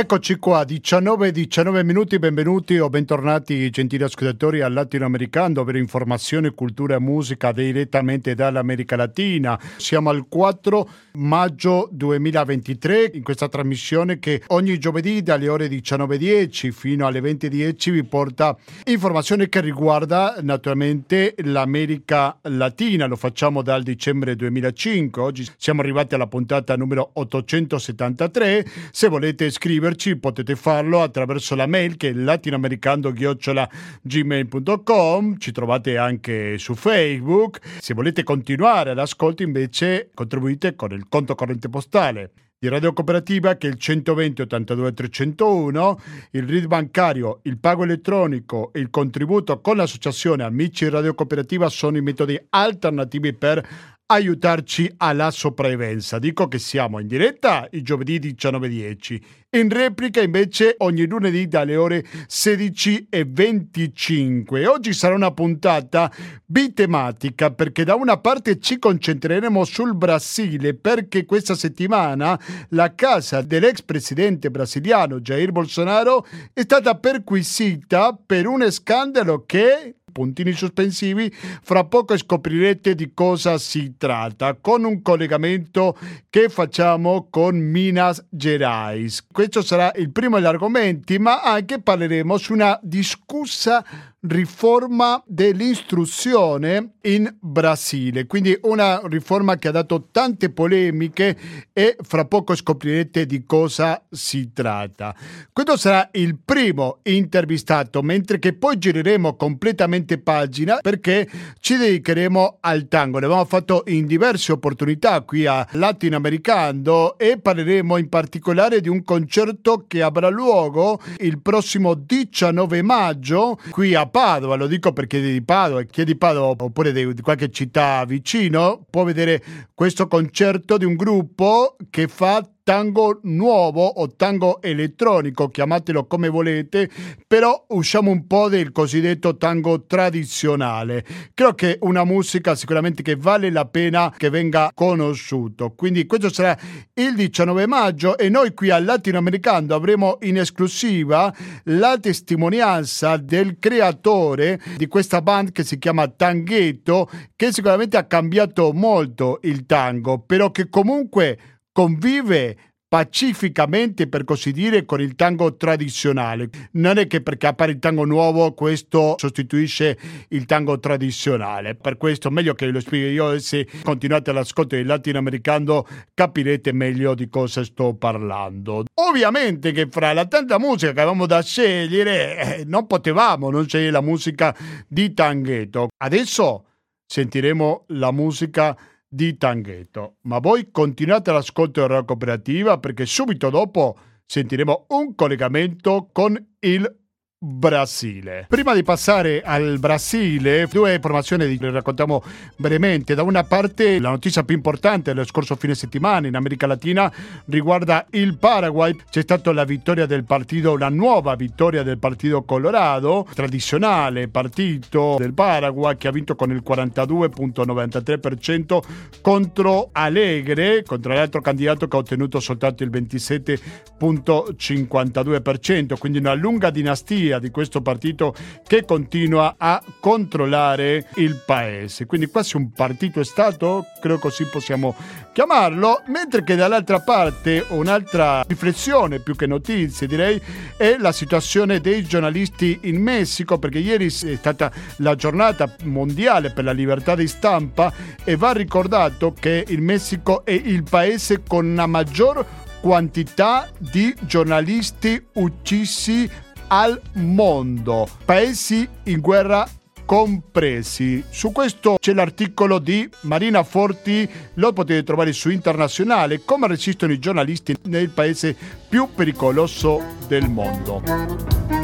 Eccoci qua, 19, 19 minuti, benvenuti o bentornati gentili ascoltatori al latinoamericano, dove informazione, cultura e musica direttamente dall'America Latina. Siamo al 4 maggio 2023 in questa trasmissione che ogni giovedì dalle ore 19.10 fino alle 20.10 vi porta informazione che riguarda naturalmente l'America Latina. Lo facciamo dal dicembre 2005, oggi siamo arrivati alla puntata numero 873. Se volete scrivere scriverci potete farlo attraverso la mail che è latinoamericando-gmail.com ci trovate anche su Facebook. Se volete continuare all'ascolto invece contribuite con il conto corrente postale di Radio Cooperativa che è il 120 82 301, il RID bancario, il pago elettronico e il contributo con l'associazione Amici Radio Cooperativa sono i metodi alternativi per aiutarci alla sopravvivenza. Dico che siamo in diretta il giovedì 19.10, in replica invece ogni lunedì dalle ore 16.25. Oggi sarà una puntata bitematica perché da una parte ci concentreremo sul Brasile perché questa settimana la casa dell'ex presidente brasiliano Jair Bolsonaro è stata perquisita per un scandalo che puntini sospensivi, fra poco scoprirete di cosa si tratta, con un collegamento che facciamo con Minas Gerais. Questo sarà il primo degli argomenti, ma anche parleremo su una discussa riforma dell'istruzione in Brasile, quindi una riforma che ha dato tante polemiche e fra poco scoprirete di cosa si tratta. Questo sarà il primo intervistato, mentre che poi gireremo completamente pagina perché ci dedicheremo al tango. L'abbiamo fatto in diverse opportunità qui a Latinoamericano e parleremo in particolare di un concerto che avrà luogo il prossimo 19 maggio qui a Padova, lo dico perché è di Padova, chi è di Padova oppure di, di qualche città vicino può vedere questo concerto di un gruppo che fa tango nuovo o tango elettronico, chiamatelo come volete, però usciamo un po' del cosiddetto tango tradizionale. Credo che una musica sicuramente che vale la pena che venga conosciuto. Quindi questo sarà il 19 maggio e noi qui al Latinoamericano avremo in esclusiva la testimonianza del creatore di questa band che si chiama Tanghetto, che sicuramente ha cambiato molto il tango, però che comunque convive pacificamente, per così dire, con il tango tradizionale. Non è che perché appare il tango nuovo questo sostituisce il tango tradizionale. Per questo, meglio che lo spieghi io, e se continuate all'ascolto del latinoamericano capirete meglio di cosa sto parlando. Ovviamente che fra la tanta musica che avevamo da scegliere, eh, non potevamo non scegliere la musica di Tanghetto. Adesso sentiremo la musica di Tanghetto. Ma voi continuate all'ascolto della cooperativa perché subito dopo sentiremo un collegamento con il Brasile. Prima di passare al Brasile, due informazioni che raccontiamo brevemente. Da una parte la notizia più importante dello scorso fine settimana in America Latina riguarda il Paraguay. C'è stata la vittoria del partito, una nuova vittoria del partito Colorado, tradizionale partito del Paraguay che ha vinto con il 42.93% contro Alegre, contro l'altro candidato che ha ottenuto soltanto il 27.52%, quindi una lunga dinastia strategia di questo partito che continua a controllare il paese. Quindi quasi un partito stato, credo così possiamo chiamarlo, mentre che dall'altra parte un'altra riflessione più che notizie direi è la situazione dei giornalisti in Messico perché ieri è stata la giornata mondiale per la libertà di stampa e va ricordato che il Messico è il paese con la maggior quantità di giornalisti uccisi al mondo, paesi in guerra compresi. Su questo c'è l'articolo di Marina Forti, lo potete trovare su Internazionale, come resistono i giornalisti nel paese più pericoloso del mondo.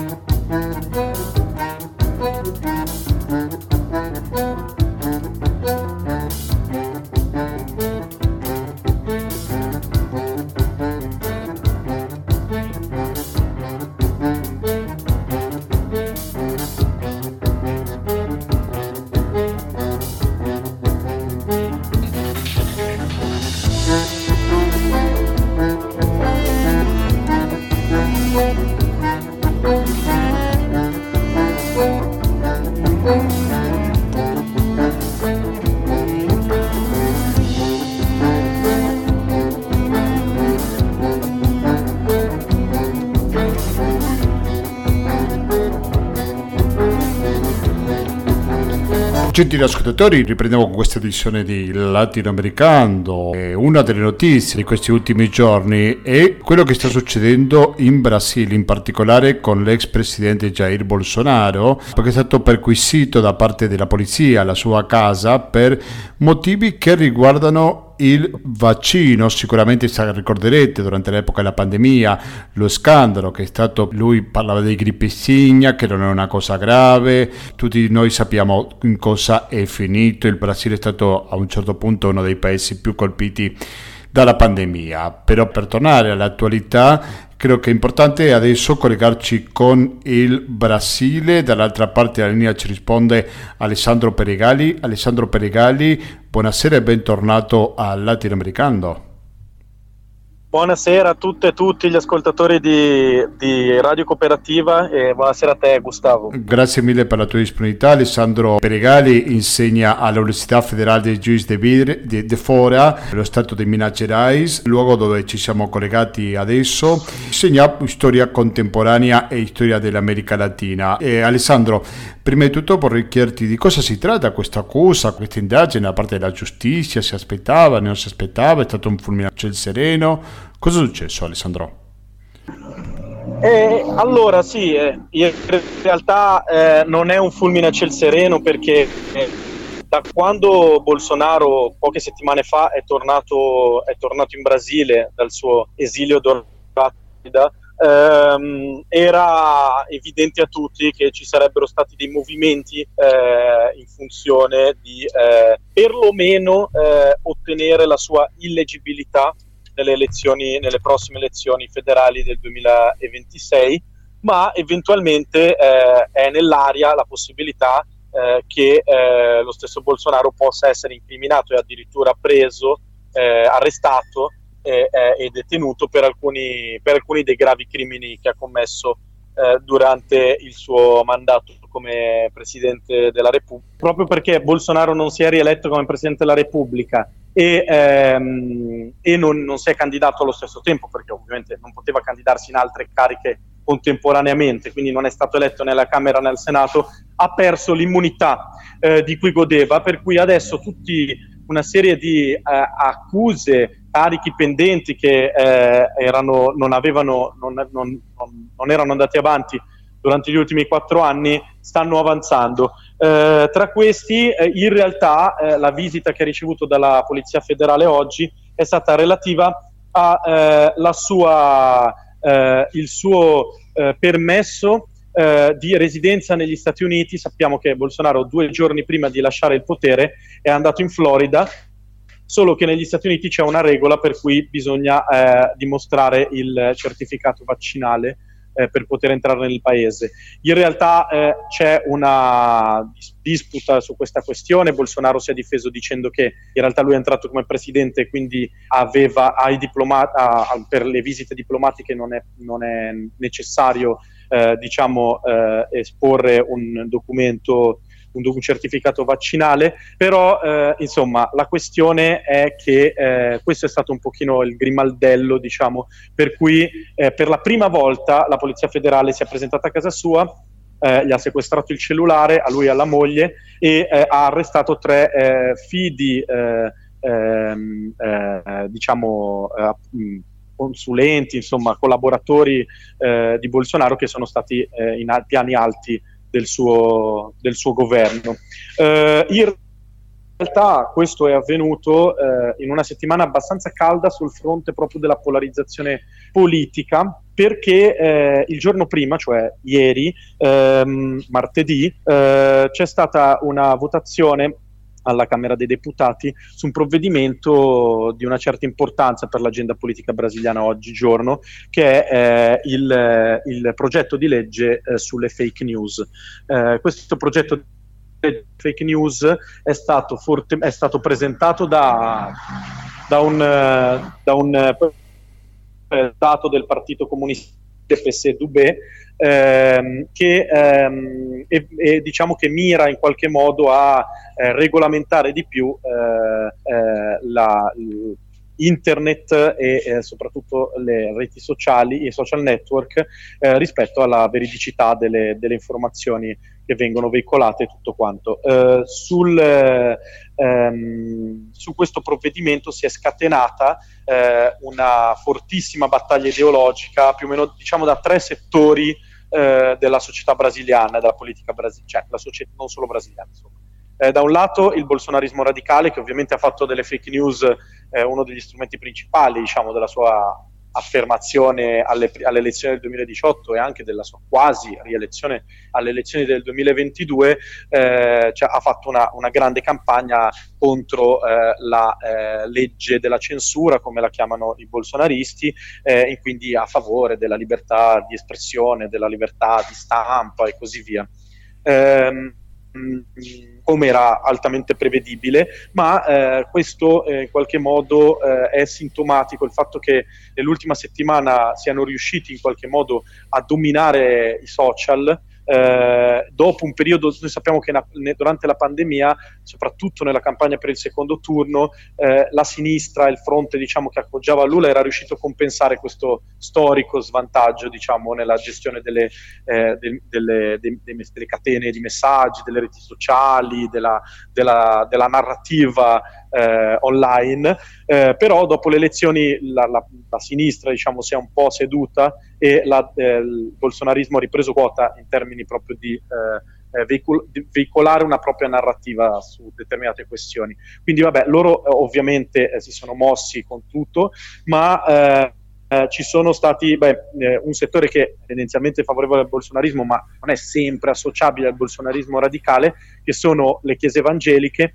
Gentili ascoltatori, riprendiamo con questa edizione di Latinoamericano. Una delle notizie di questi ultimi giorni è quello che sta succedendo in Brasile, in particolare con l'ex presidente Jair Bolsonaro, perché è stato perquisito da parte della polizia alla sua casa per motivi che riguardano il vaccino, sicuramente ricorderete durante l'epoca della pandemia lo scandalo che è stato, lui parlava di grippicigna, che non è una cosa grave, tutti noi sappiamo in cosa è finito, il Brasile è stato a un certo punto uno dei paesi più colpiti dalla pandemia, però per tornare all'attualità Credo che è importante adesso collegarci con il Brasile, dall'altra parte della linea ci risponde Alessandro Peregali. Alessandro Peregali, buonasera e bentornato al Latinoamericano. Buonasera a tutte e tutti gli ascoltatori di, di, Radio Cooperativa e buonasera a te Gustavo. Grazie mille per la tua disponibilità. Alessandro Peregali insegna all'Università Federale di Juiz de, de, de Fora, nello stato di Minas Gerais, luogo dove ci siamo collegati adesso. Insegna storia contemporanea e storia dell'America Latina. E Alessandro, prima di tutto vorrei chiederti di cosa si tratta questa accusa, questa indagine da parte della giustizia, si aspettava, non si aspettava, è stato un fulmine a ciel sereno Cosa è successo Alessandro? Eh, allora sì, eh, in realtà eh, non è un fulmine a ciel sereno perché eh, da quando Bolsonaro poche settimane fa è tornato, è tornato in Brasile dal suo esilio d'Orlando, ehm, era evidente a tutti che ci sarebbero stati dei movimenti eh, in funzione di eh, perlomeno ottenere la sua illeggibilità nelle, elezioni, nelle prossime elezioni federali del 2026, ma eventualmente eh, è nell'aria la possibilità eh, che eh, lo stesso Bolsonaro possa essere incriminato e addirittura preso, eh, arrestato e detenuto per alcuni, per alcuni, dei gravi crimini che ha commesso eh, durante il suo mandato come Presidente della Repubblica. Proprio perché Bolsonaro non si è rieletto come Presidente della Repubblica e, ehm, e non, non, si è candidato allo stesso tempo, perché ovviamente non poteva candidarsi in altre cariche contemporaneamente, quindi non è stato eletto nella Camera né al Senato, ha perso l'immunità eh, di cui godeva, per cui adesso tutti una serie di eh, accuse, carichi pendenti che eh, erano, non, avevano, non, non, non erano andati avanti durante gli ultimi quattro anni stanno avanzando. Eh, tra questi, eh, in realtà, eh, la visita che ha ricevuto dalla Polizia Federale oggi è stata relativa al eh, suo eh, permesso eh, di residenza negli Stati Uniti. Sappiamo che Bolsonaro due giorni prima di lasciare il potere è andato in Florida, solo che negli Stati Uniti c'è una regola per cui bisogna eh, dimostrare il certificato vaccinale eh, per poter entrare nel paese. In realtà eh, c'è una disputa su questa questione, Bolsonaro si è difeso dicendo che in realtà lui è entrato come presidente e quindi aveva, diploma- a, per le visite diplomatiche non è, non è necessario eh, diciamo, eh, esporre un documento un, un certificato vaccinale, però eh, insomma la questione è che eh, questo è stato un pochino il grimaldello, diciamo, per cui eh, per la prima volta la Polizia Federale si è presentata a casa sua, eh, gli ha sequestrato il cellulare a lui e alla moglie e eh, ha arrestato tre eh, fidi, ehm, diciamo, consulenti, insomma, collaboratori di Bolsonaro che sono stati in piani alti del suo, del suo governo. Eh, in realtà questo è avvenuto eh, in una settimana abbastanza calda sul fronte proprio della polarizzazione politica, perché eh, il giorno prima, cioè ieri, ehm, martedì, eh, c'è stata una votazione alla Camera dei Deputati su un provvedimento di una certa importanza per l'agenda politica brasiliana oggigiorno, che è eh, il, il, progetto di legge eh, sulle fake news. Eh, questo progetto fake news è stato, forte, è stato presentato da, da un, da un eh, del Partito Comunista PSE Dubé, ehm, che ehm, e, e, diciamo che mira in qualche modo a eh, regolamentare di più eh, eh, la, internet e eh, soprattutto le reti sociali, i social network eh, rispetto alla veridicità delle, delle, informazioni che vengono veicolate e tutto quanto. Eh, sul, ehm, su questo provvedimento si è scatenata eh, una fortissima battaglia ideologica, più o meno diciamo da tre settori eh, della società brasiliana, della politica brasiliana, cioè la società non solo brasiliana, insomma. Eh, da un lato il bolsonarismo radicale che ovviamente ha fatto delle fake news eh, uno degli strumenti principali diciamo, della sua affermazione alle, alle, elezioni del 2018 e anche della sua quasi rielezione alle elezioni del 2022, eh, cioè, ha fatto una, una, grande campagna contro eh, la eh, legge della censura, come la chiamano i bolsonaristi, eh, e quindi a favore della libertà di espressione, della libertà di stampa e così via. Ehm, come era altamente prevedibile, ma eh, questo eh, in qualche modo eh, è sintomatico, il fatto che nell'ultima settimana siano riusciti in qualche modo a dominare i social, eh, dopo un periodo, noi sappiamo che na, ne, durante la pandemia, soprattutto nella campagna per il secondo turno, eh, la sinistra, il fronte diciamo, che appoggiava Lula era riuscito a compensare questo storico svantaggio diciamo, nella gestione delle, eh, de, delle, de, de, delle, catene di messaggi, delle reti sociali, della, della, della narrativa eh, online, eh, però dopo le elezioni la, la, la, sinistra diciamo, si è un po' seduta e la, eh, il bolsonarismo ha ripreso quota in termini proprio di, eh, eh, veicol- veicolare una propria narrativa su determinate questioni. Quindi vabbè, loro eh, ovviamente si sono mossi con tutto, ma... Eh, ci sono stati beh, eh, un settore che è tendenzialmente favorevole al bolsonarismo, ma non è sempre associabile al bolsonarismo radicale, che sono le chiese evangeliche,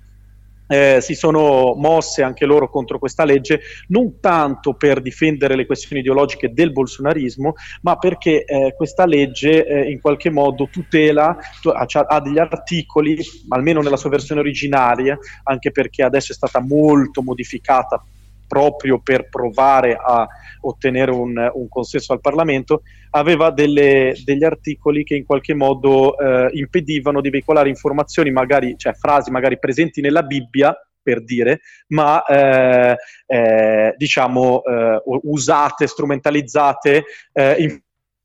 eh, si sono mosse anche loro contro questa legge, non tanto per difendere le questioni ideologiche del bolsonarismo, ma perché eh, questa legge eh, in qualche modo tutela, ha degli articoli, almeno nella sua versione originaria, anche perché adesso è stata molto modificata proprio per provare a ottenere un, un consenso al Parlamento, aveva delle, degli articoli che in qualche modo eh, impedivano di veicolare informazioni, magari, cioè frasi magari presenti nella Bibbia, per dire, ma eh, eh, diciamo eh, usate, strumentalizzate eh, in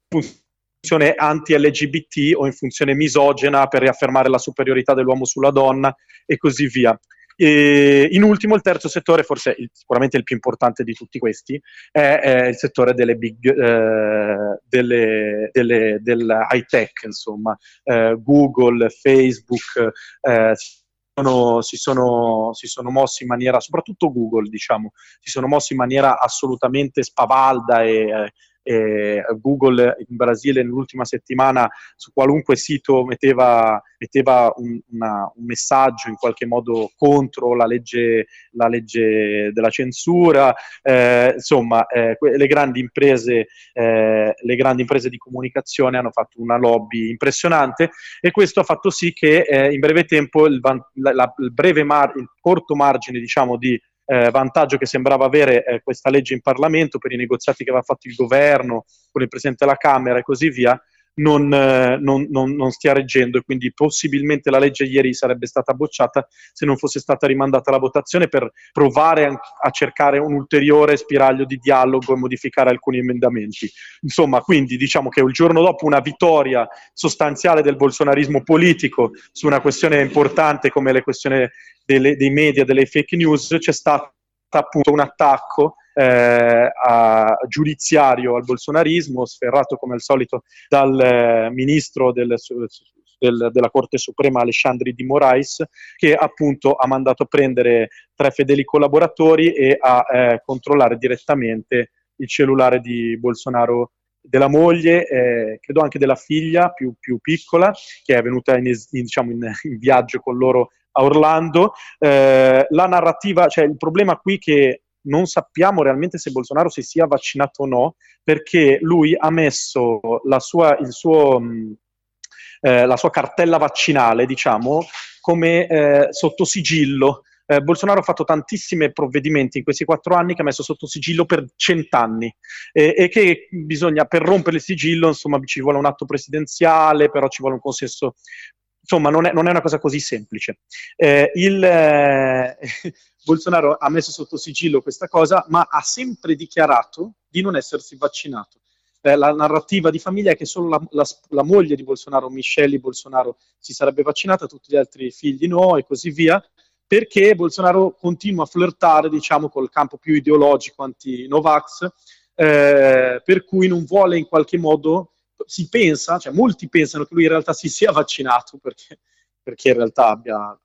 funzione anti-LGBT o in funzione misogena per riaffermare la superiorità dell'uomo sulla donna e così via. E in ultimo, il terzo settore, forse il, sicuramente il più importante di tutti questi, è, è il settore delle big, eh, delle, delle, del high tech, insomma, eh, Google, Facebook. Eh, si, sono, si, sono, mossi in maniera, soprattutto Google, diciamo, si sono mossi in maniera assolutamente spavalda e, eh, Google in Brasile nell'ultima settimana su qualunque sito metteva, metteva un, una, un, messaggio in qualche modo contro la legge, la legge della censura, eh, insomma eh, le, grandi imprese, eh, le grandi imprese di comunicazione hanno fatto una lobby impressionante e questo ha fatto sì che eh, in breve tempo il, la, la, il breve mar- il corto margine diciamo di eh, vantaggio che sembrava avere eh, questa legge in Parlamento per i negoziati che aveva fatto il governo con il Presidente della Camera e così via, non, eh, non, non, non, stia reggendo e quindi possibilmente la legge ieri sarebbe stata bocciata se non fosse stata rimandata la votazione per provare a, cercare un ulteriore spiraglio di dialogo e modificare alcuni emendamenti. Insomma, quindi diciamo che il giorno dopo una vittoria sostanziale del bolsonarismo politico su una questione importante come le questioni delle, dei media, delle fake news, c'è stato appunto un attacco eh, a, giudiziario al bolsonarismo, sferrato come al solito dal eh, ministro del, del, della Corte Suprema Alessandri Di Morais, che appunto ha mandato a prendere tre fedeli collaboratori e a eh, controllare direttamente il cellulare di Bolsonaro della moglie, eh, credo anche della figlia più, più, piccola, che è venuta in, in, diciamo in, in viaggio con loro a Orlando. Eh, la narrativa, cioè il problema qui che non sappiamo realmente se Bolsonaro si sia vaccinato o no, perché lui ha messo la sua, suo, eh, la sua cartella vaccinale, diciamo, come eh, sotto sigillo. Eh, Bolsonaro ha fatto tantissimi provvedimenti in questi quattro anni che ha messo sotto sigillo per cent'anni e, e che bisogna, per rompere il sigillo, insomma, ci vuole un atto presidenziale, però ci vuole un consenso insomma non è, non è, una cosa così semplice. Eh, il, eh, Bolsonaro ha messo sotto sigillo questa cosa, ma ha sempre dichiarato di non essersi vaccinato. Eh, la narrativa di famiglia è che solo la, la, la, moglie di Bolsonaro, Michelle Bolsonaro, si sarebbe vaccinata, tutti gli altri figli no e così via, perché Bolsonaro continua a flirtare, diciamo, col campo più ideologico anti-Novax, eh, per cui non vuole in qualche modo si pensa, cioè molti pensano che lui in realtà si sia vaccinato perché, perché in realtà abbia,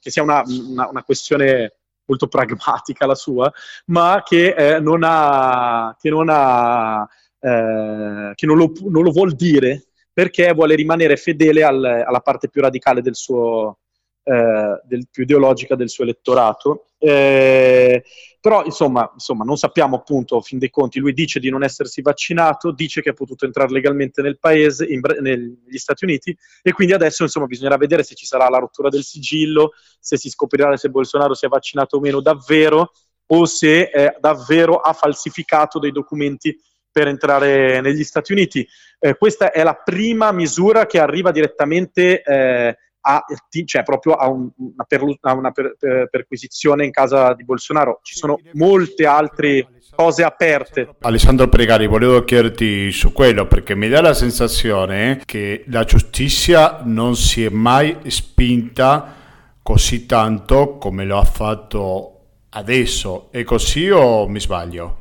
che sia una, una, una, questione molto pragmatica la sua, ma che eh, non ha, che non, ha eh, che non lo, non lo vuol dire perché vuole rimanere fedele al, alla parte più radicale del suo, eh, del, più ideologica del suo elettorato. Eh, però insomma, insomma, non sappiamo appunto, fin dei conti, lui dice di non essersi vaccinato, dice che è potuto entrare legalmente nel paese, in, negli Stati Uniti, e quindi adesso insomma bisognerà vedere se ci sarà la rottura del sigillo, se si scoprirà se Bolsonaro si è vaccinato o meno davvero, o se eh, davvero ha falsificato dei documenti per entrare negli Stati Uniti. Eh, questa è la prima misura che arriva direttamente eh, a, cioè proprio a, un, una, per, a una per, per, perquisizione in casa di Bolsonaro. Ci sono molte altre cose aperte. Alessandro Pregari, volevo chiederti su quello perché mi dà la sensazione che la giustizia non si è mai spinta così tanto come lo ha fatto adesso. È così o mi sbaglio?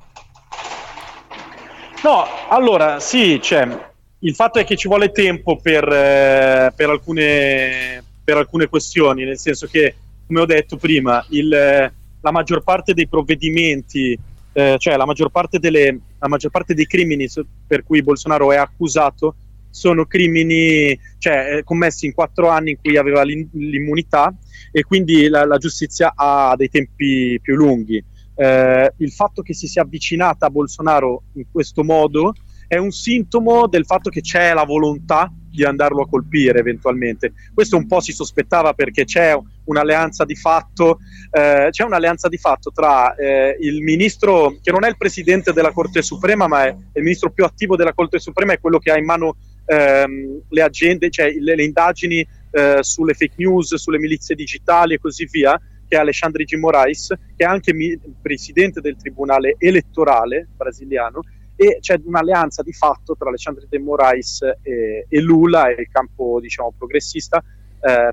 No, allora sì, cioè, il fatto è che ci vuole tempo per, eh, per, alcune, per, alcune, questioni, nel senso che, come ho detto prima, il, la maggior parte dei provvedimenti, eh, cioè la maggior parte, delle, la maggior parte, dei crimini per cui Bolsonaro è accusato sono crimini cioè, eh, commessi in quattro anni in cui aveva l'immunità e quindi la, la giustizia ha dei tempi più lunghi. Eh, il fatto che si sia avvicinata a Bolsonaro in questo modo è un sintomo del fatto che c'è la volontà di andarlo a colpire eventualmente. Questo un po' si sospettava perché c'è un'alleanza di fatto, eh, c'è un'alleanza di fatto tra eh, il ministro, che non è il presidente della Corte Suprema, ma è il ministro più attivo della Corte Suprema, è quello che ha in mano ehm, le agende, cioè le, le indagini eh, sulle fake news, sulle milizie digitali e così via, che è Alexandre G. Moraes, che è anche mi- presidente del Tribunale elettorale brasiliano e c'è un'alleanza di fatto tra Alexandre de Moraes e, e Lula e il campo diciamo, progressista eh,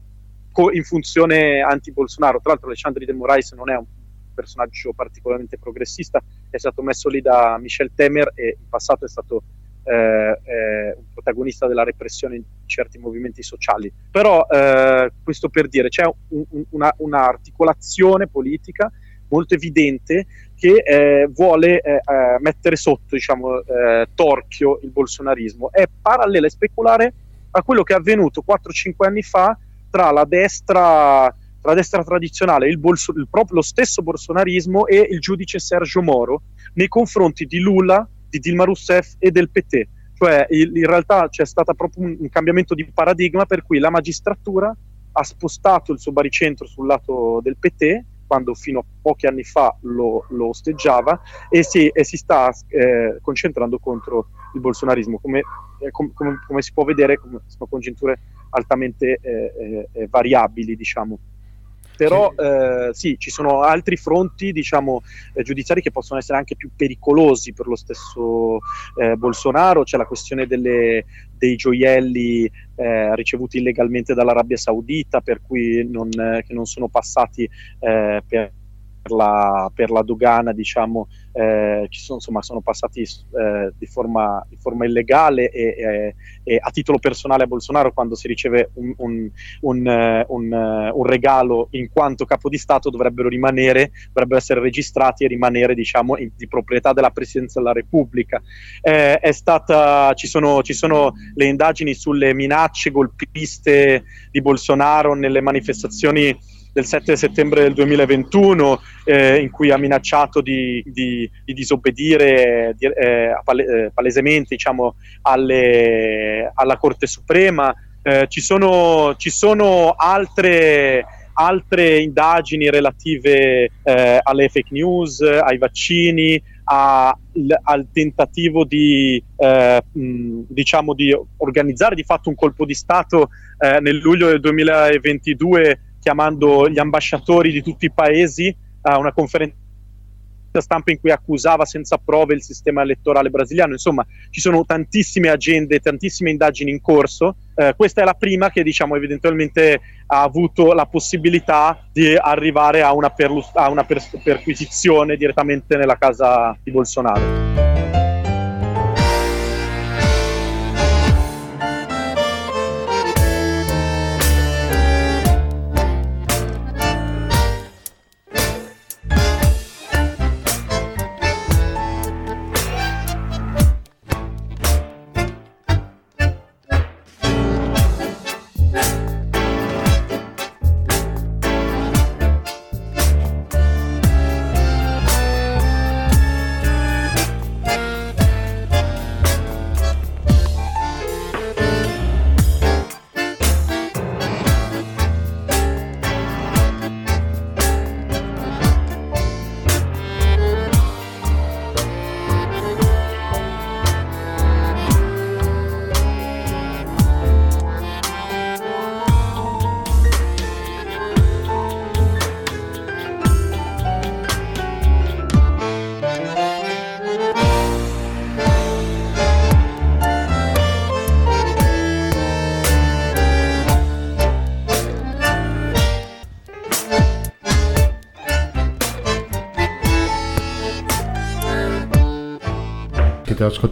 co- in funzione anti-Bolsonaro. Tra l'altro Alexandre de Moraes non è un personaggio particolarmente progressista, è stato messo lì da Michel Temer e in passato è stato eh, eh, un protagonista della repressione in certi movimenti sociali. Però eh, questo per dire, c'è un, un, una, un'articolazione politica molto evidente che eh, vuole eh, eh, mettere sotto diciamo, eh, torchio il bolsonarismo. È parallela e speculare a quello che è avvenuto 4-5 anni fa tra la destra, tra la destra tradizionale, il bolso, il proprio, lo stesso bolsonarismo e il giudice Sergio Moro nei confronti di Lula, di Dilma Rousseff e del PT. Cioè il, in realtà c'è stato proprio un, un cambiamento di paradigma per cui la magistratura ha spostato il suo baricentro sul lato del PT quando fino a pochi anni fa lo, lo osteggiava e si, e si sta eh, concentrando contro il bolsonarismo. Come, eh, com, come, come si può vedere, sono congiunture altamente eh, eh, eh variabili, diciamo però sì. Eh, sì. ci sono altri fronti diciamo, eh, giudiziari che possono essere anche più pericolosi per lo stesso eh, Bolsonaro, c'è la questione delle, dei gioielli eh, ricevuti illegalmente dall'Arabia Saudita, per cui non, che non sono passati eh, per per la, per la dogana, diciamo, eh, sono, insomma, sono passati eh, di, forma, di, forma, illegale e, e, e, a titolo personale a Bolsonaro quando si riceve un, un, un, uh, un, regalo in quanto capo di Stato dovrebbero rimanere, dovrebbero essere registrati e rimanere diciamo, in, di proprietà della Presidenza della Repubblica. Eh, stata, ci, sono, ci sono le indagini sulle minacce golpiste di Bolsonaro nelle manifestazioni del 7 settembre del 2021 eh, in cui ha minacciato di, di, di disobbedire di, eh, eh, palesemente diciamo, alle, alla Corte Suprema. Eh, ci sono, ci, sono, altre, altre indagini relative eh, alle fake news, ai vaccini, a, al tentativo di, eh, mh, diciamo di organizzare di fatto un colpo di Stato eh, nel luglio del 2022 chiamando gli ambasciatori di tutti i paesi a una conferenza stampa in cui accusava senza prove il sistema elettorale brasiliano. Insomma, ci sono tantissime agende, tantissime indagini in corso. Eh, questa è la prima che, diciamo, evidentemente ha avuto la possibilità di arrivare a una, perlu- a una per- perquisizione direttamente nella casa di Bolsonaro.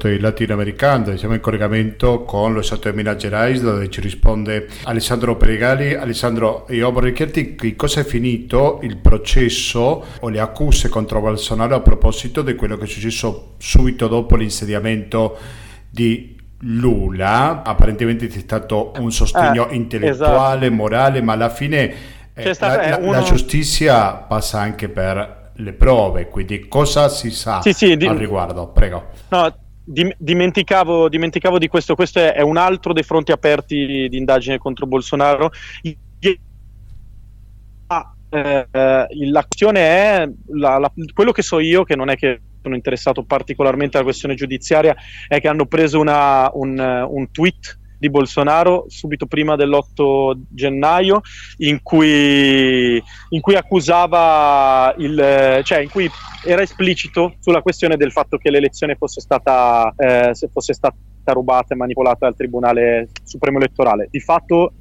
Di latinoamericano, siamo in collegamento con lo Stato di Minas Gerais dove ci risponde Alessandro Perigali. Alessandro, io vorrei chiederti che cosa è finito il processo o le accuse contro Bolsonaro a proposito di quello che è successo subito dopo l'insediamento di Lula. Apparentemente c'è stato un sostegno eh, intellettuale, esatto. morale, ma alla fine eh, la, la, uno... la giustizia passa anche per le prove, quindi cosa si sa sì, sì, di... al riguardo? Prego. No, dimenticavo, dimenticavo, di questo, questo è, un altro dei fronti aperti di indagine contro Bolsonaro. Ah, eh, la questione è la, la, quello che so io, che non è che sono interessato particolarmente alla questione giudiziaria, è che hanno preso una, un, un tweet di Bolsonaro subito prima dell'8 gennaio in cui, in cui accusava il, cioè in cui era esplicito sulla questione del fatto che l'elezione fosse stata, eh, fosse stata rubata e manipolata dal Tribunale Supremo Elettorale. Di fatto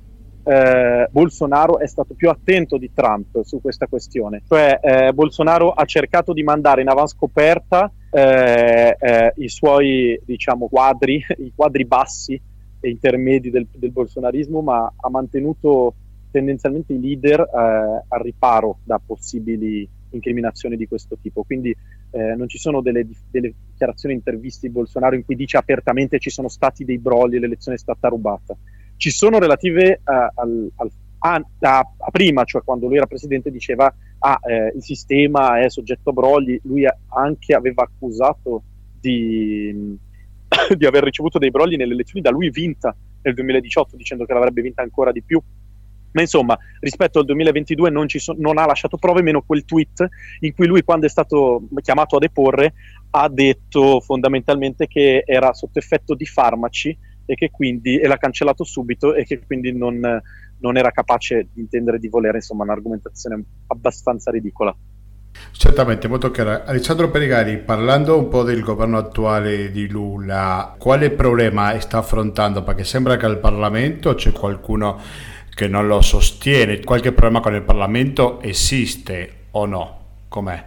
eh, Bolsonaro è stato più attento di Trump su questa questione, cioè eh, Bolsonaro ha cercato di mandare in avanscoperta eh, eh i suoi diciamo, quadri, i quadri bassi e intermedi del, del bolsonarismo, ma ha mantenuto tendenzialmente i leader eh, al riparo da possibili incriminazioni di questo tipo. Quindi eh, non ci sono delle, delle, dichiarazioni interviste di Bolsonaro in cui dice apertamente ci sono stati dei brogli e l'elezione è stata rubata. Ci sono relative eh, al, al, a, a, a, prima, cioè quando lui era presidente, diceva ah, eh, il sistema è soggetto a brogli, lui anche aveva accusato di di aver ricevuto dei brogli nelle elezioni da lui vinta nel 2018 dicendo che l'avrebbe vinta ancora di più. Ma insomma, rispetto al 2022 non, so, non, ha lasciato prove, meno quel tweet in cui lui, quando è stato chiamato a deporre, ha detto fondamentalmente che era sotto effetto di farmaci e che quindi, e l'ha cancellato subito e che quindi non, non era capace di intendere di volere, insomma, un'argomentazione abbastanza ridicola. Certamente, molto chiaro. Alessandro Perigari, parlando un po' del governo attuale di Lula, quale problema sta affrontando? Perché sembra che al Parlamento c'è qualcuno che non lo sostiene. Qualche problema con il Parlamento esiste o no? Com'è?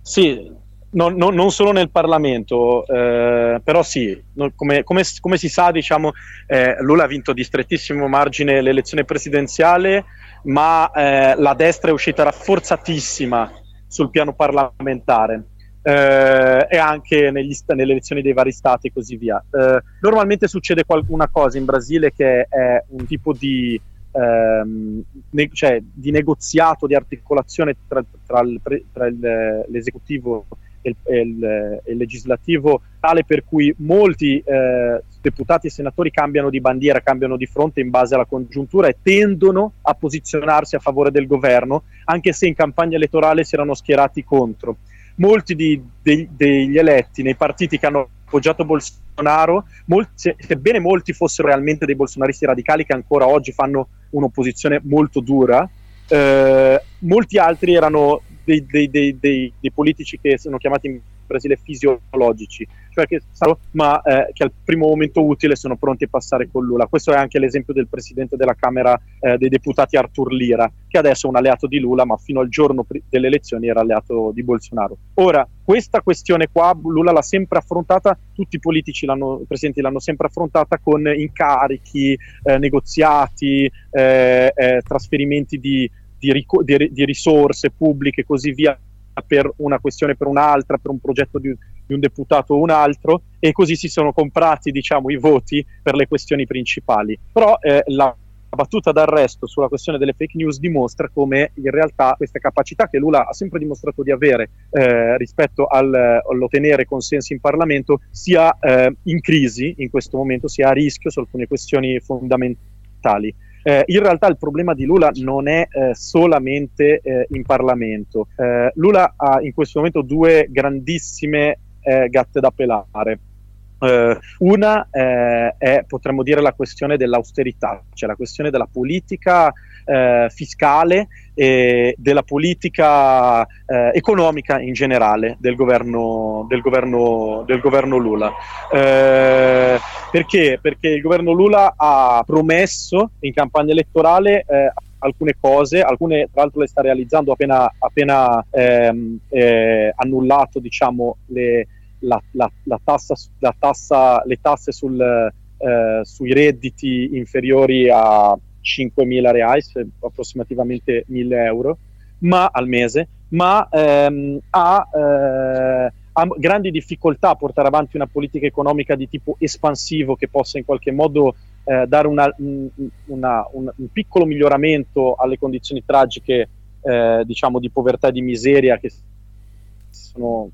Sì, no, no, non solo nel Parlamento, eh, però sì, no, come, come, come, si sa, diciamo, eh, Lula ha vinto di strettissimo margine l'elezione presidenziale ma eh, la destra è uscita rafforzatissima sul piano parlamentare eh, e anche negli, nelle elezioni dei vari stati e così via. Eh, normalmente succede qualcuna cosa in Brasile che è un tipo di, ehm, ne- cioè, di negoziato, di articolazione tra, tra, il, tra il, l'esecutivo e il, il, legislativo tale per cui molti eh, deputati e senatori cambiano di bandiera, cambiano di fronte in base alla congiuntura e tendono a posizionarsi a favore del governo, anche se in campagna elettorale si erano schierati contro. molti di, de, degli eletti nei partiti che hanno appoggiato Bolsonaro, molti, sebbene molti fossero realmente dei bolsonaristi radicali che ancora oggi fanno un'opposizione molto dura, eh, molti altri erano dei, dei, dei, dei, politici che sono chiamati in Brasile fisiologici, cioè che sanno, ma eh, che al primo momento utile sono pronti a passare con Lula. Questo è anche l'esempio del presidente della Camera eh, dei Deputati Artur Lira, che adesso è un alleato di Lula, ma fino al giorno delle elezioni era alleato di Bolsonaro. Ora, questa questione qua Lula l'ha sempre affrontata, tutti i politici l'hanno, i presidenti l'hanno sempre affrontata con incarichi, eh, negoziati, eh, eh, trasferimenti di, di risorse pubbliche e così via per una questione per un'altra, per un progetto di, di, un deputato o un altro, e così si sono comprati diciamo, i voti per le questioni principali. Però eh, la battuta d'arresto sulla questione delle fake news dimostra come in realtà questa capacità che Lula ha sempre dimostrato di avere eh, rispetto al, all'ottenere consensi in Parlamento sia eh, in crisi in questo momento, sia a rischio su alcune questioni fondamentali. Eh, in realtà il problema di Lula non è eh, solamente eh, in Parlamento. Eh, Lula ha in questo momento due grandissime eh, gatte da pelare. Uh, una eh, è, potremmo dire, la questione dell'austerità, cioè la questione della politica eh, fiscale e della politica eh, economica in generale del governo, del governo, del governo Lula. Eh, perché? Perché il governo Lula ha promesso in campagna elettorale eh, alcune cose, alcune tra l'altro le sta realizzando appena, appena ehm, eh, annullato diciamo, le, la, la, la, tassa, tassa, le tasse sul, eh, sui redditi inferiori a 5.000 reais, approssimativamente 1.000 euro ma, al mese, ma ehm, ha, eh, ha, grandi difficoltà a portare avanti una politica economica di tipo espansivo che possa in qualche modo eh, dare una, una, un, un, piccolo miglioramento alle condizioni tragiche eh, diciamo di povertà e di miseria che sono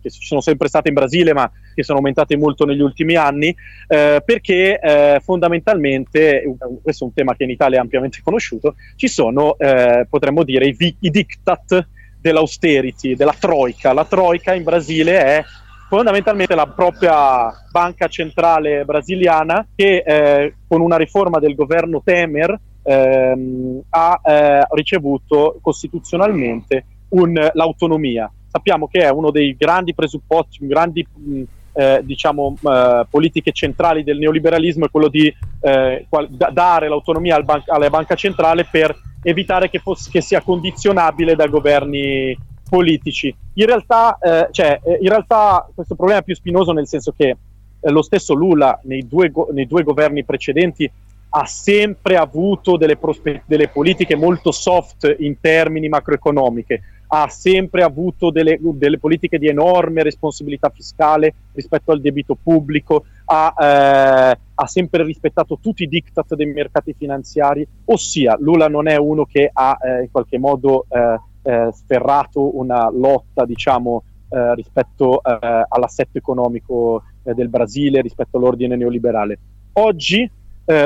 che, ci sono sempre state in Brasile, ma che sono aumentate molto negli ultimi anni, eh, perché eh, fondamentalmente, questo è un tema che in Italia è ampiamente conosciuto, ci sono, eh, potremmo dire, i, i diktat dell'austerity, della troika. La troika in Brasile è fondamentalmente la propria banca centrale brasiliana che eh, con una riforma del governo Temer ehm, ha eh, ricevuto costituzionalmente un, l'autonomia sappiamo che è uno dei grandi presupposti, grandi mh, eh, diciamo, eh, politiche centrali del neoliberalismo è quello di eh, qual- da- dare l'autonomia al ban- alla banca centrale per evitare che, fosse, che, sia condizionabile da governi politici. In realtà, eh, cioè, eh, in realtà questo problema è più spinoso nel senso che eh, lo stesso Lula nei due, go- nei due governi precedenti ha sempre avuto delle, prospe- delle politiche molto soft in termini macroeconomiche ha sempre avuto delle, delle, politiche di enorme responsabilità fiscale rispetto al debito pubblico, ha, eh, ha, sempre rispettato tutti i diktat dei mercati finanziari, ossia Lula non è uno che ha eh, in qualche modo eh, eh sferrato una lotta, diciamo, eh, rispetto eh, all'assetto economico del Brasile, rispetto all'ordine neoliberale. Oggi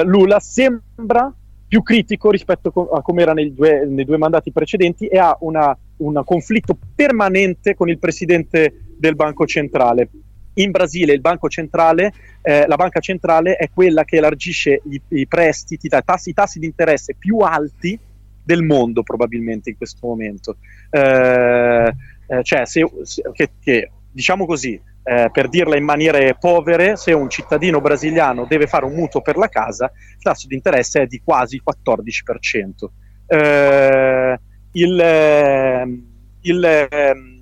Lula sembra più critico rispetto a come era nei due, nei due mandati precedenti e ha una un conflitto permanente con il presidente del Banco Centrale. In Brasile centrale, eh, la banca centrale è quella che elargisce i, i prestiti, i tassi, i tassi di interesse più alti del mondo probabilmente in questo momento. Eh, eh, cioè, se, se, che, che, diciamo così, eh, per dirla in maniere povere, se un cittadino brasiliano deve fare un mutuo per la casa, il tasso di interesse è di quasi il 14%. Eh, il, ehm, il, ehm,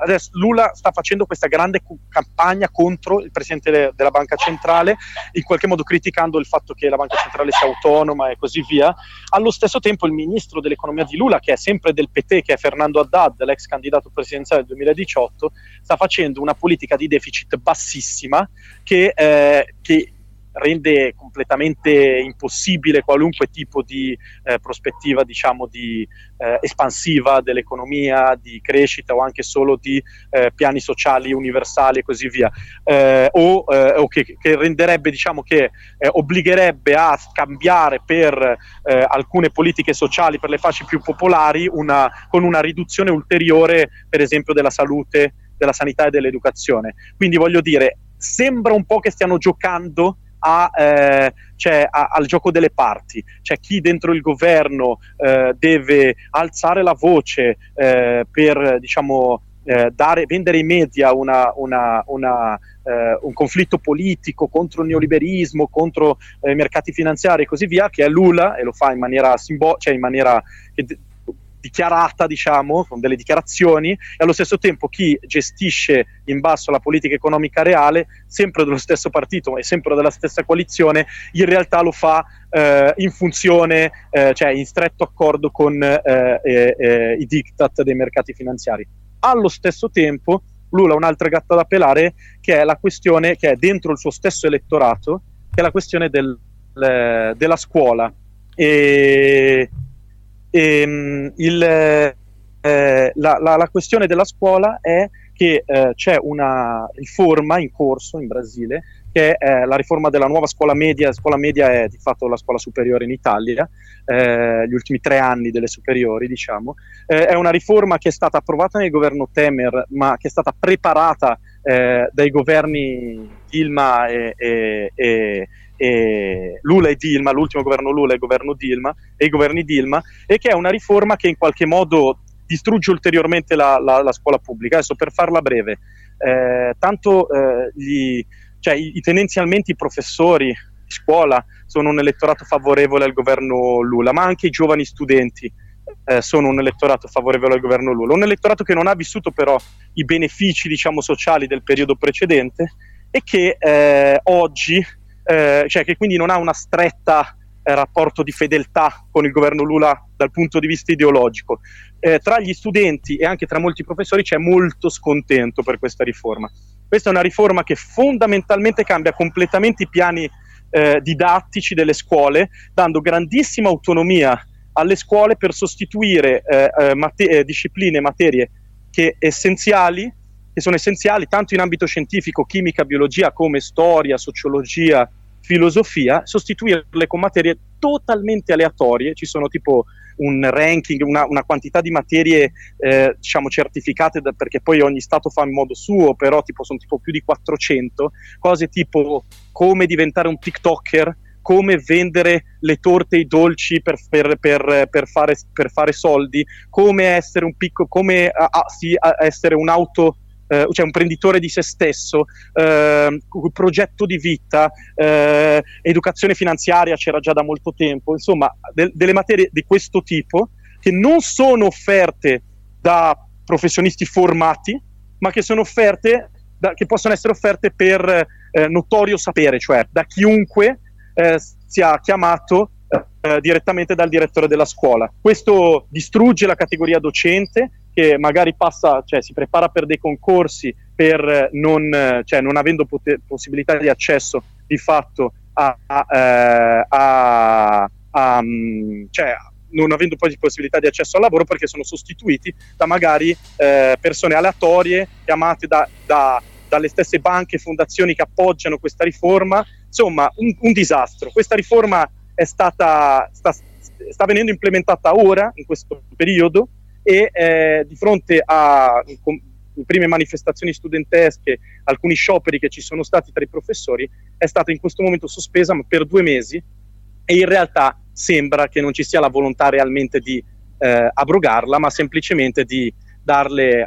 adesso Lula sta facendo questa grande campagna contro il presidente de- della banca centrale, in qualche modo criticando il fatto che la banca centrale sia autonoma e così via. Allo stesso tempo il ministro dell'economia di Lula, che è sempre del PT, che è Fernando Haddad, l'ex candidato presidenziale del 2018, sta facendo una politica di deficit bassissima che, eh, che rende completamente impossibile qualunque tipo di eh, prospettiva, diciamo, di eh, espansiva dell'economia, di crescita o anche solo di eh, piani sociali universali e così via, eh, o, eh, o che, che, renderebbe, diciamo, che eh, obbligherebbe a scambiare per alcune politiche sociali per le fasce più popolari una, con una riduzione ulteriore, per esempio, della salute, della sanità e dell'educazione. Quindi voglio dire, sembra un po' che stiano giocando a, eh, cioè, a, al gioco delle parti, cioè chi dentro il governo eh, deve alzare la voce eh, per diciamo, eh, dare, vendere ai media una, una, una, eh, un conflitto politico contro il neoliberismo, contro eh, i mercati finanziari e così via, che è Lula e lo fa in maniera, simbolica, cioè in maniera che dichiarata, diciamo, con delle dichiarazioni, e allo stesso tempo chi gestisce in basso la politica economica reale, sempre dello stesso partito e sempre della stessa coalizione, in realtà lo fa eh, in funzione, eh, cioè in stretto accordo con eh, eh, eh i diktat dei mercati finanziari. Allo stesso tempo, Lula ha un'altra gatta da pelare, che è la questione che è dentro il suo stesso elettorato, che è la questione del, le, della scuola. E, e, ehm, il, eh, la, la, la, questione della scuola è che eh, c'è una riforma in corso in Brasile che è eh, la riforma della nuova scuola media. La scuola media è di fatto la scuola superiore in Italia, eh, gli ultimi tre anni delle superiori, diciamo. Eh, è una riforma che è stata approvata nel governo Temer, ma che è stata preparata eh, dai governi Dilma e, e, e Lula e Dilma, l'ultimo governo Lula e il governo Dilma, e i governi Dilma, e che è una riforma che in qualche modo distrugge ulteriormente la, la, la scuola pubblica. Adesso per farla breve, eh, tanto eh, gli, cioè, i, i, tendenzialmente i professori di scuola sono un elettorato favorevole al governo Lula, ma anche i giovani studenti eh, sono un elettorato favorevole al governo Lula, un elettorato che non ha vissuto però i benefici diciamo, sociali del periodo precedente e che eh, oggi eh, cioè che quindi non ha una stretta eh, rapporto di fedeltà con il governo Lula dal punto di vista ideologico. Eh, tra gli studenti e anche tra molti professori c'è molto scontento per questa riforma. Questa è una riforma che fondamentalmente cambia completamente i piani eh, didattici delle scuole, dando grandissima autonomia alle scuole per sostituire eh, eh, mate- discipline e materie che essenziali che sono essenziali tanto in ambito scientifico, chimica, biologia, come storia, sociologia, filosofia, sostituirle con materie totalmente aleatorie, ci sono tipo un ranking, una, una quantità di materie eh, diciamo certificate da, perché poi ogni stato fa in modo suo, però tipo sono tipo più di 400, cose tipo come diventare un TikToker, come vendere le torte e i dolci per, per, per, per fare, fare, soldi, come essere un picco, come a, a, sì, a essere un auto eh, cioè un imprenditore di se stesso, eh, progetto di vita, eh, educazione finanziaria c'era già da molto tempo, insomma de- delle materie di questo tipo che non sono offerte da professionisti formati, ma che sono offerte, da, che possono essere offerte per eh, notorio sapere, cioè da chiunque eh, sia chiamato eh, direttamente dal direttore della scuola. Questo distrugge la categoria docente, che magari passa, cioè, si prepara per dei concorsi per non, cioè, non avendo poter, possibilità di accesso di fatto a, a, eh, a, a mm, cioè, non avendo poi possibilità di accesso al lavoro perché sono sostituiti da magari eh, persone aleatorie chiamate da, da, dalle stesse banche e fondazioni che appoggiano questa riforma. Insomma, un, un disastro. Questa riforma è stata, sta, sta venendo implementata ora, in questo periodo, e eh, di fronte a com- prime manifestazioni studentesche, alcuni scioperi che ci sono stati tra i professori, è stata in questo momento sospesa per due mesi e in realtà sembra che non ci sia la volontà realmente di eh, abrogarla, ma semplicemente di darle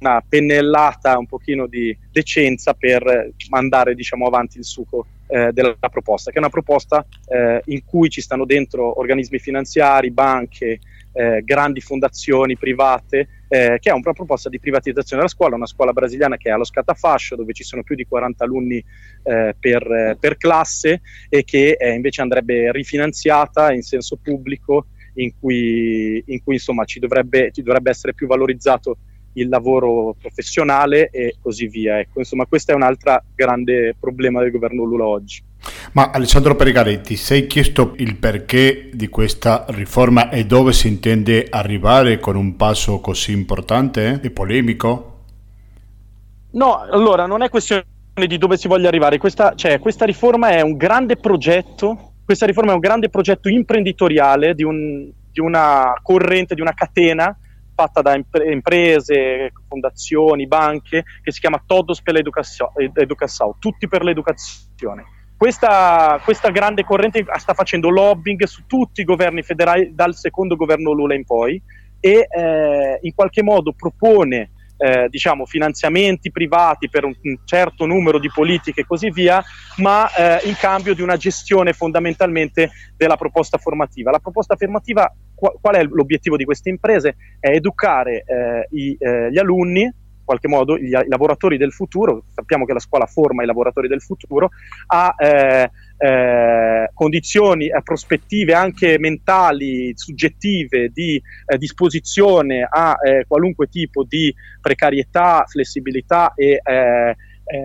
una pennellata, un pochino di decenza per mandare diciamo, avanti il succo eh, della proposta, che è una proposta eh, in cui ci stanno dentro organismi finanziari, banche, eh, grandi fondazioni private, eh, che è una proposta di privatizzazione della scuola, una scuola brasiliana che è allo scatafascio, dove ci sono più di 40 alunni eh, per, per, classe e che eh, invece andrebbe rifinanziata in senso pubblico, in cui, in cui insomma ci dovrebbe, ci dovrebbe essere più valorizzato il lavoro professionale e così via. Ecco, insomma, questo è un altro grande problema del governo Lula oggi. Ma Alessandro Perigali, ti sei chiesto il perché di questa riforma e dove si intende arrivare con un passo così importante e polemico? No, allora non è questione di dove si voglia arrivare, questa, cioè, questa riforma è un grande progetto, questa riforma è un grande progetto imprenditoriale di, un, di una corrente, di una catena fatta da impre- imprese, fondazioni, banche, che si chiama Todos per l'Educazione, tutti per l'educazione. Questa, questa, grande corrente sta facendo lobbying su tutti i governi federali dal secondo governo Lula in poi e eh, in qualche modo propone eh, diciamo, finanziamenti privati per un, un, certo numero di politiche e così via, ma eh, in cambio di una gestione fondamentalmente della proposta formativa. La proposta formativa, qual, qual è l'obiettivo di queste imprese? È educare eh, i, eh, gli alunni qualche modo gli, i lavoratori del futuro, sappiamo che la scuola forma i lavoratori del futuro, a eh, eh, condizioni, eh, prospettive anche mentali, soggettive di eh, disposizione a eh, qualunque tipo di precarietà, flessibilità e eh,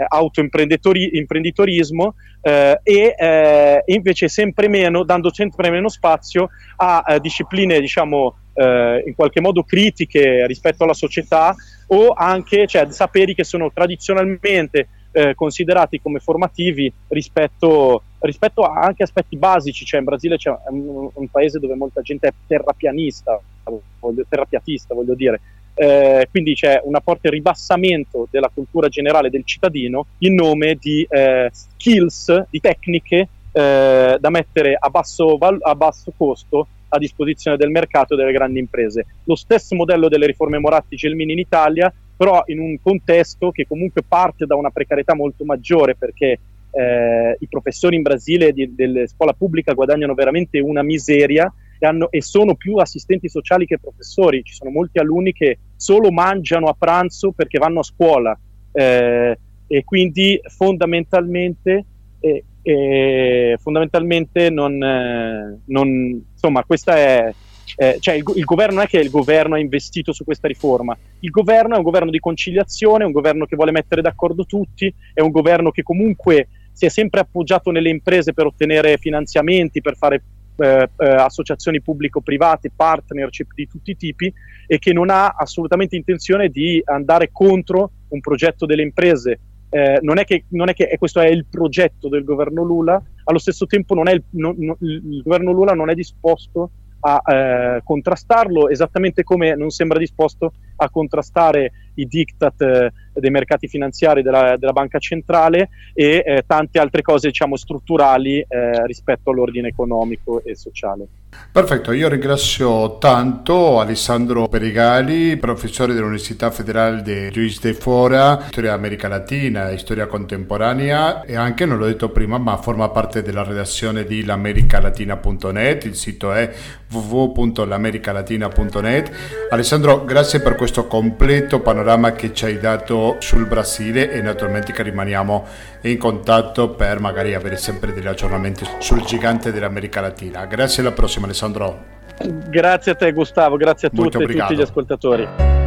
autoimprenditorismo e invece sempre meno, dando sempre meno spazio a, a discipline diciamo in qualche modo critiche rispetto alla società o anche cioè, saperi che sono tradizionalmente eh, considerati come formativi rispetto, rispetto, a anche aspetti basici, cioè in Brasile c'è un, un paese dove molta gente è terrapianista, voglio, terrapiatista voglio dire, eh, quindi c'è un forte ribassamento della cultura generale del cittadino in nome di eh, skills, di tecniche eh, da mettere a basso, val- a basso costo a disposizione del mercato e delle grandi imprese. Lo stesso modello delle riforme Moratti-Gelmini in Italia, però in un contesto che comunque parte da una precarietà molto maggiore perché eh, i professori in Brasile di, della scuola pubblica guadagnano veramente una miseria e, hanno, e, sono più assistenti sociali che professori. Ci sono molti alunni che solo mangiano a pranzo perché vanno a scuola eh, e quindi fondamentalmente eh, e fondamentalmente non, eh, non, insomma questa è eh, cioè il, il, governo è che il governo ha investito su questa riforma, il governo è un governo di conciliazione, è un governo che vuole mettere d'accordo tutti, è un governo che comunque si è sempre appoggiato nelle imprese per ottenere finanziamenti, per fare eh, eh, associazioni pubblico-private, partnership di tutti i tipi e che non ha assolutamente intenzione di andare contro un progetto delle imprese eh, non, è che, non, è che, questo è il progetto del governo Lula, allo stesso tempo il, non, non, il, governo Lula non è disposto a eh, contrastarlo, esattamente come non sembra disposto a contrastare i diktat eh, dei mercati finanziari della, della Banca Centrale e eh, tante altre cose diciamo, strutturali eh, rispetto all'ordine economico e sociale. Perfetto, io ringrazio tanto Alessandro Perigali, professore dell'Università Federale di Luis de Fora, storia America Latina e storia contemporanea e anche, non l'ho detto prima, ma forma parte della redazione di l'americalatina.net, il sito è www.l'americalatina.net. Alessandro, grazie per questo completo panorama che ci hai dato sul Brasile e naturalmente che rimaniamo in contatto per magari avere sempre degli aggiornamenti sul gigante dell'America Latina. Grazie alla prossima Alessandro. Grazie a te Gustavo, grazie a tutti e a tutti gli ascoltatori.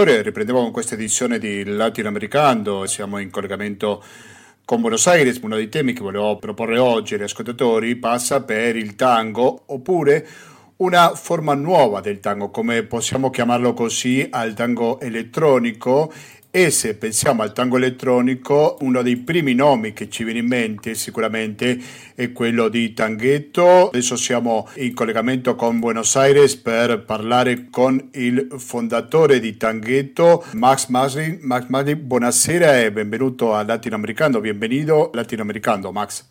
Ascoltatori, riprendiamo con questa edizione di Latinoamericano, siamo in collegamento con Buenos Aires, uno dei temi che volevo proporre oggi agli ascoltatori passa per il tango oppure una forma nuova del tango, come possiamo chiamarlo così, al tango elettronico e se pensiamo al tango elettronico, uno dei primi nomi che ci viene in mente sicuramente è quello di Tanghetto. Adesso siamo in collegamento con Buenos Aires per parlare con il fondatore di Tanghetto, Max Maslin. Max Maslin, buonasera e benvenuto a Latinoamericano. Bienvenido Latinoamericano, Max.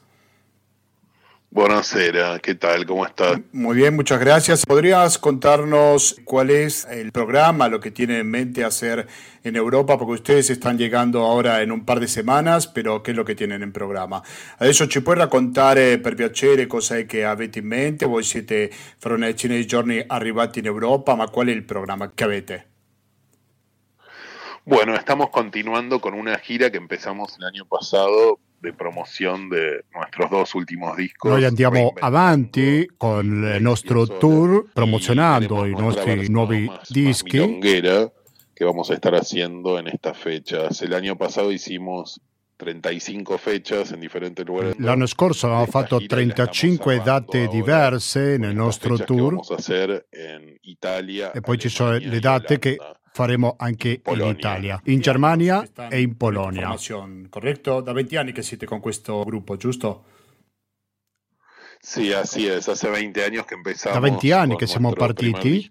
Buonasera, ¿qué tal? ¿Cómo estás? Muy bien, muchas gracias. ¿Podrías contarnos cuál es el programa, lo que tienen en mente hacer en Europa? Porque ustedes están llegando ahora en un par de semanas, pero ¿qué es lo che tienen in programma? Adesso ci puoi raccontare per piacere cosa è che avete in mente? Voi siete fra una decina di giorni arrivati in Europa, ma qual è il programma che avete? Bueno, estamos continuando con una gira que empezamos el año pasado de promoción de nuestros dos últimos discos. Noi andiamo avanti con il nostro tour promozionando i nostri nuovi dischi. que vamos a estar haciendo en estas fechas. El año pasado hicimos 35 fechas in differenti luoghi. L'anno scorso abbiamo fatto 35 date diverse nel nostro tour. E poi ci sono le date che faremo anche Polonia. in Italia, in Germania e in Polonia. Corretto? Da 20 anni che siete con questo gruppo, giusto? Sì, así es. Hace 20 años que empezamos. Da 20 anni che siamo partiti.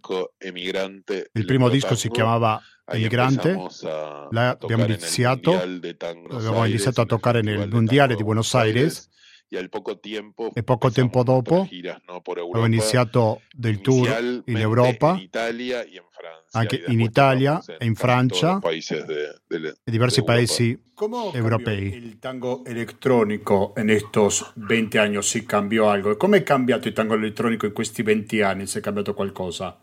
Il primo disco si chiamava Emigrante. Là abbiamo iniziato, abbiamo iniziato a toccare nel Mondiale di Buenos Aires e poco tempo dopo abbiamo iniziato del tour in Europa, anche in Italia e in Francia e diversi paesi europei. Il tango elettronico in questi 20 anni si cambiò algo? Come è cambiato il tango elettronico in questi 20 anni? Si è cambiato qualcosa?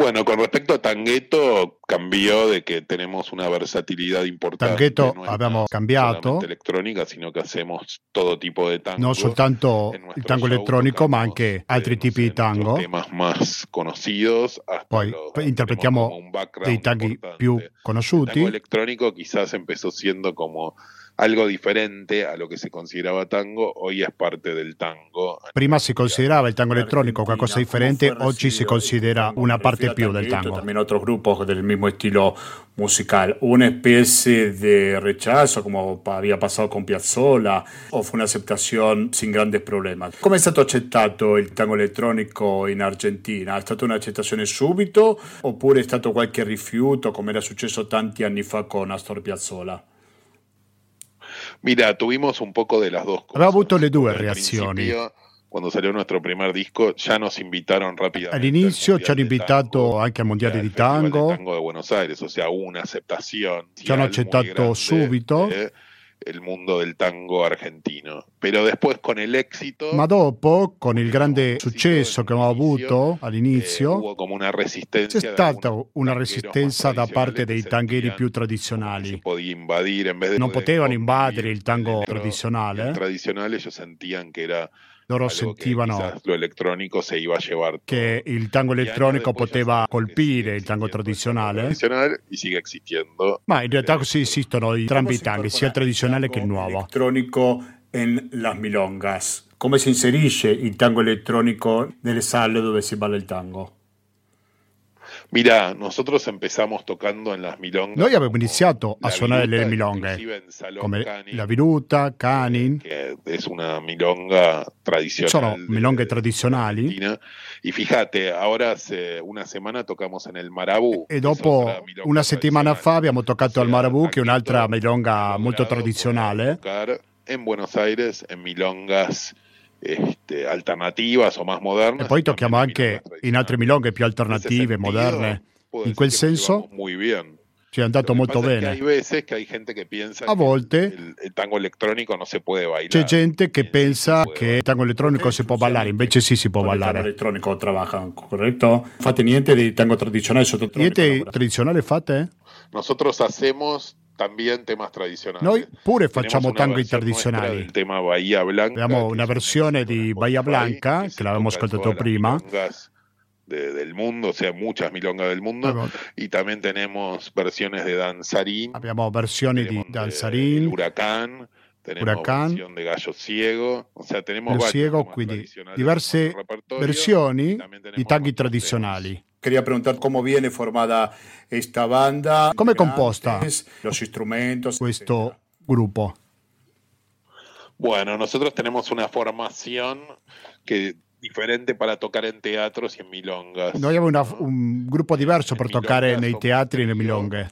Bueno, con respecto a Tangueto, cambió de que tenemos una versatilidad importante. Tangueto no abbiamo cambiato. elettronica, sino che hacemos todo tipo de tango. Non soltanto il tango elettronico, ma anche altri tipi di tango. Temas más conocidos. Poi los, interpretiamo dei tanghi più conosciuti. Il tango elettronico quizás empezó siendo como algo diferente a lo che si considerava tango, hoy es parte del tango. Prima si considerava il tango elettronico qualcosa di differente, oggi si considera una parte più del tango. También otros grupos del mismo estilo musical. ¿Una especie de rechazo como había pasado con Piazzolla o fue una aceptación sin grandes problemas? Come è stato accettato il tango elettronico in Argentina? È stata un'accettazione subito oppure è stato qualche rifiuto come era successo tanti anni fa con Astor Piazzolla? Mira, tuvimos un poco de las dos cosas. Abbiamo avuto le due reazioni. Quando salió nuestro primer disco, ya nos invitaron rápidamente. All'inizio ci hanno invitato anche al Mondiale di Tango. Tango de Buenos Aires, o sea, una aceptación. Ci hanno accettato subito. De, il mondo del tango argentino. Però después con el éxito... Ma dopo, con il grande successo che abbiamo avuto all'inizio, eh, c'è stata una resistenza da parte dei tangheri più tradizionali. Non potevano invadere il tango tradizionale. Il tradizionale ellos sentían que era loro sentivano che, che il tango elettronico poteva colpire il tango tradizionale. Ma in realtà così esistono entrambi i tanghi, sia il tradizionale che il nuovo. Elettronico en las milongas. Come si inserisce il tango elettronico nelle sale dove si balla il tango? Mira, nosotros empezamos tocando en las milongas. Noi abbiamo iniziato a suonare le milonghe, come Canin, la viruta, Canin. Che è una milonga tradizionale. Sono milonghe tradizionali. E fíjate, ora una settimana tocamos en el Marabù. E dopo una settimana fa abbiamo toccato al Marabù, che è un'altra milonga molto tradizionale. In Buenos Aires, in milongas este, alternativas o más modernas. E poi tocchiamo anche in altre milonghe più alternative, moderne. In quel senso ci è andato molto bene. A volte c'è gente che pensa che il tango elettronico si può ballare, invece sì si può ballare. Il elettronico lavora, corretto? Fate niente di tango tradizionale sotto Niente tradizionale fate? Nosotros hacemos también temas tradizionali. Noi pure facciamo tango tradizionali. Il tema Bahia Blanca. Abbiamo una versione di Bahia Blanca che l'avevamo ascoltato prima. De, del mundo, o sea, muchas milongas del mundo. Abbiamo. Y también tenemos versiones de danzarín. Abbiamo versioni di danzarín. El huracán. Tenemos Huracán. versión de Gallo Ciego, o sea, tenemos varios Ciego, quindi tradicionales diverse en versioni di nuestros tradizionali. Quería preguntar cómo viene formada esta banda. ¿Cómo es composta? Los instrumentos. Questo gruppo. Bueno, nosotros tenemos una formación que diferente para tocar en teatros y en milongas. Noi abbiamo una- ¿no? un gruppo diverso per In toccare milonga nei somos teatri e nelle trio. milonghe.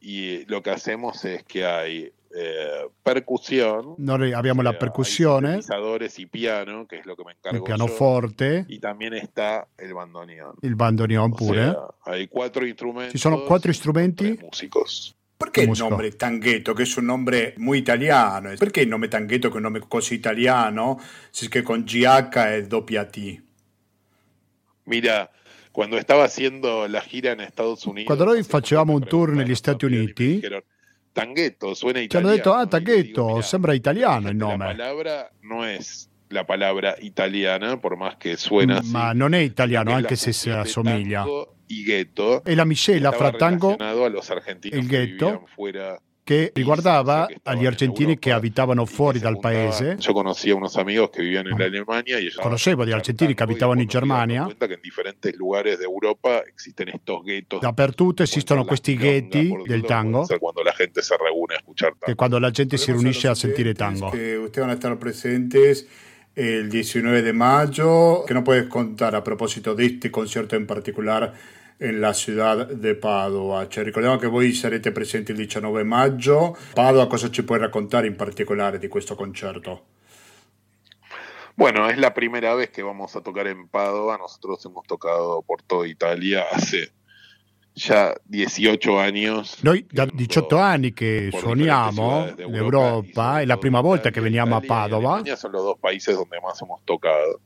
Y lo que hacemos es que hay eh, percusión, Noi abbiamo la percussione, y piano, que es lo que me encargo il yo, pianoforte, y también está el bandoneón. il bandoneon O pure. sea, hay cuatro instrumentos. Ci sono quattro strumenti. músicos. ¿Por qué el Músico. nombre Tanghetto, que es un nombre muy italiano? ¿Por qué el nombre Tanghetto, que es un nombre così italiano, si es que con GH es doppia T? Mira, cuando estaba haciendo la gira en Estados Unidos. Quando noi facevamo un tour negli Stati Uniti, Tanghetto, suena ci italiano. hanno detto, ah, Tanghetto, digo, "Mirá, sembra italiano il La nome. palabra no es la palabra italiana, por más que suena así. Ma non è italiano, che anche la se si assomiglia. Y ghetto. È la miscela fra tango relacionado a los argentinos e il que ghetto vivían fuera che riguardava gli argentini che abitavano fuori dal paese. Conoscevo argentini che abitavano in Germania. Dappertutto esistono questi ghetti del tango. Quando la gente si riunisce a sentire tango. El 19 de mayo, que no puedes contar a propósito de este concierto en particular, en la ciudad de Padova? Ci ricordiamo che voi sarete presenti il 19 maggio. Padova, cosa ci puoi raccontare in particolare di questo concerto? Bueno, es la primera vez que vamos a tocar en Padova. Nosotros hemos tocado por toda Italia hace ya 18 años. Noi da Yendo 18 anni che suoniamo diferentes ciudades de in Europa y Europa, sobre è la prima volta che veniamo a Padova. Alemania son los dos países donde más hemos tocado.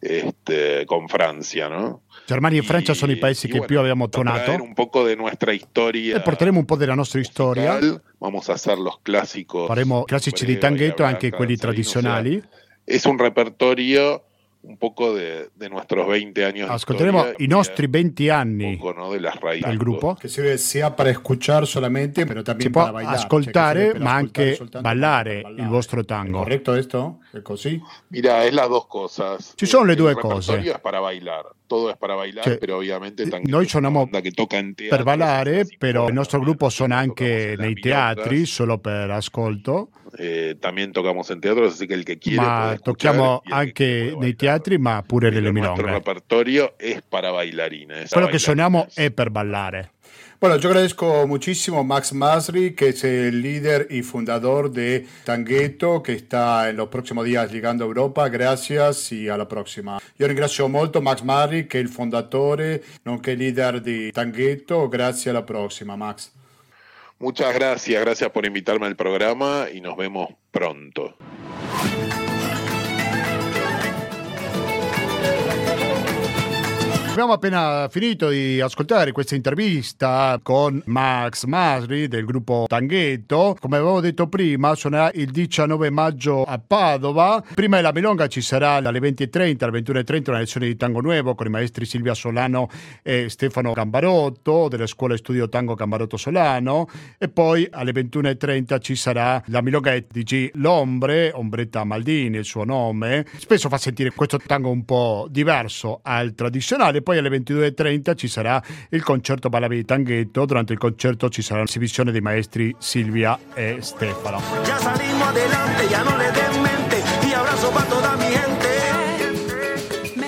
Este, con Francia, ¿no? Germania e Francia sono i paesi che bueno, più abbiamo suonato un poco de nuestra historia. e porteremo un po' della nostra storia. Vamos a hacer los clásicos. Faremo classici di tanghetto, anche quelli tradizionali. es un repertorio un poco de, de nuestros 20 años. de Ascolteremo i nostri 20 y anni un poco, ¿no? de las raíces del gruppo. Que sirve sia para escuchar solamente, pero también Si può para bailar. ascoltare, Cioè che per ma ascoltare anche soltanto ballare per il vostro ¿Es tango. corretto. Mira, es las dos cosas. Ci sono le due cose. es para bailar, todo es para bailar, Cioè, pero obviamente Tanguito noi es una suoniamo che toca in teatro, per ballare, però il nostro gruppo suona anche nei teatri, solo per ascolto, eh, también tocamos en teatros, así que el que quiere ma puede escuchar tocchiamo anche nei. Teatri, ma pure nelle nuestro milonghe. repertorio es para bailarines. Quello che suoniamo è per ballare. Bueno, yo agradezco muchísimo a Max Masri, que es el líder y fundador de Tanghetto, que está en los próximos días llegando a Europa. Gracias y a la próxima. Io ringrazio molto Max Masri, che è il fondatore, nonché leader di Tanghetto. Grazie alla prossima, Max. Muchas gracias, gracias por invitarme al programa y nos vemos pronto. Abbiamo appena finito di ascoltare questa intervista con Max Masri del gruppo Tanghetto. Come avevo detto prima, suonerà il 19 maggio a Padova. Prima della Milonga ci sarà alle 20.30, alle 21.30 una lezione di tango nuovo con i maestri Silvia Solano e Stefano Gambarotto delle scuole studio tango Gambarotto Solano. E poi alle 21.30 ci sarà la Milonga di G. Lombre, Ombretta Maldini, il suo nome. Spesso fa sentire questo tango un po' diverso al tradizionale. Poi alle 22.30 ci sarà il concerto Balabi di Tanghetto. Durante il concerto ci sarà l'esibizione dei maestri Silvia e Stefano. Ya salimos adelante, ya no le den mente y abrazo para toda mi gente.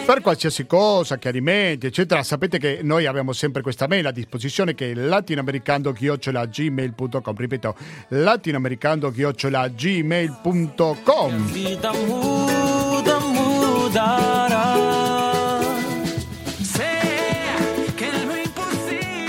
Per qualsiasi cosa, chiarimenti, eccetera, sapete che noi abbiamo sempre questa mail a disposizione che è latinoamericando-gmail.com. Ripeto, latinoamericando-gmail.com.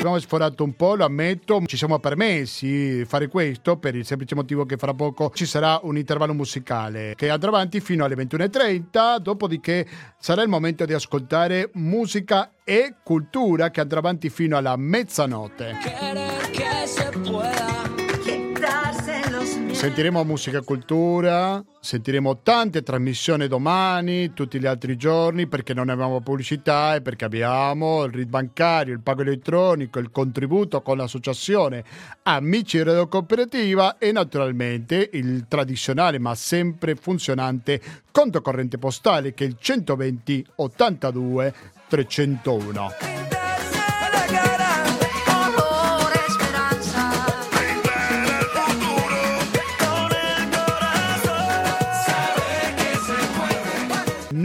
Abbiamo sforato un po', lo ammetto, ci siamo permessi di fare questo per il semplice motivo che fra poco ci sarà un intervallo musicale che andrà avanti fino alle 21.30, dopodiché sarà il momento di ascoltare musica e cultura che andrà avanti fino alla mezzanotte. Sentiremo musica cultura, sentiremo tante trasmissioni domani, tutti gli altri giorni perché non abbiamo pubblicità e perché abbiamo il RID bancario, il pago elettronico, il contributo con l'associazione Amici Radio Cooperativa e naturalmente il tradizionale ma sempre funzionante conto corrente postale che è il 120 82 301.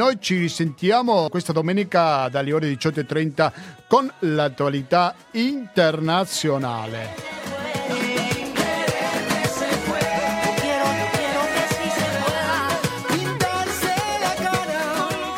Noi ci risentiamo questa domenica dalle ore 18.30 con l'attualità internazionale.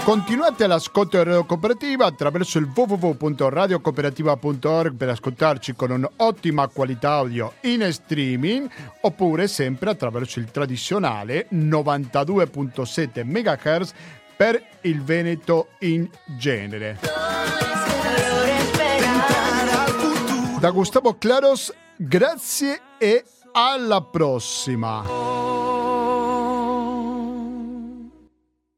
Continuate l'ascolto di Radio Cooperativa attraverso il www.radiocooperativa.org per ascoltarci con un'ottima qualità audio in streaming oppure sempre attraverso il tradizionale 92.7 MHz per il Veneto in genere. Da Gustavo Claros, grazie e alla prossima.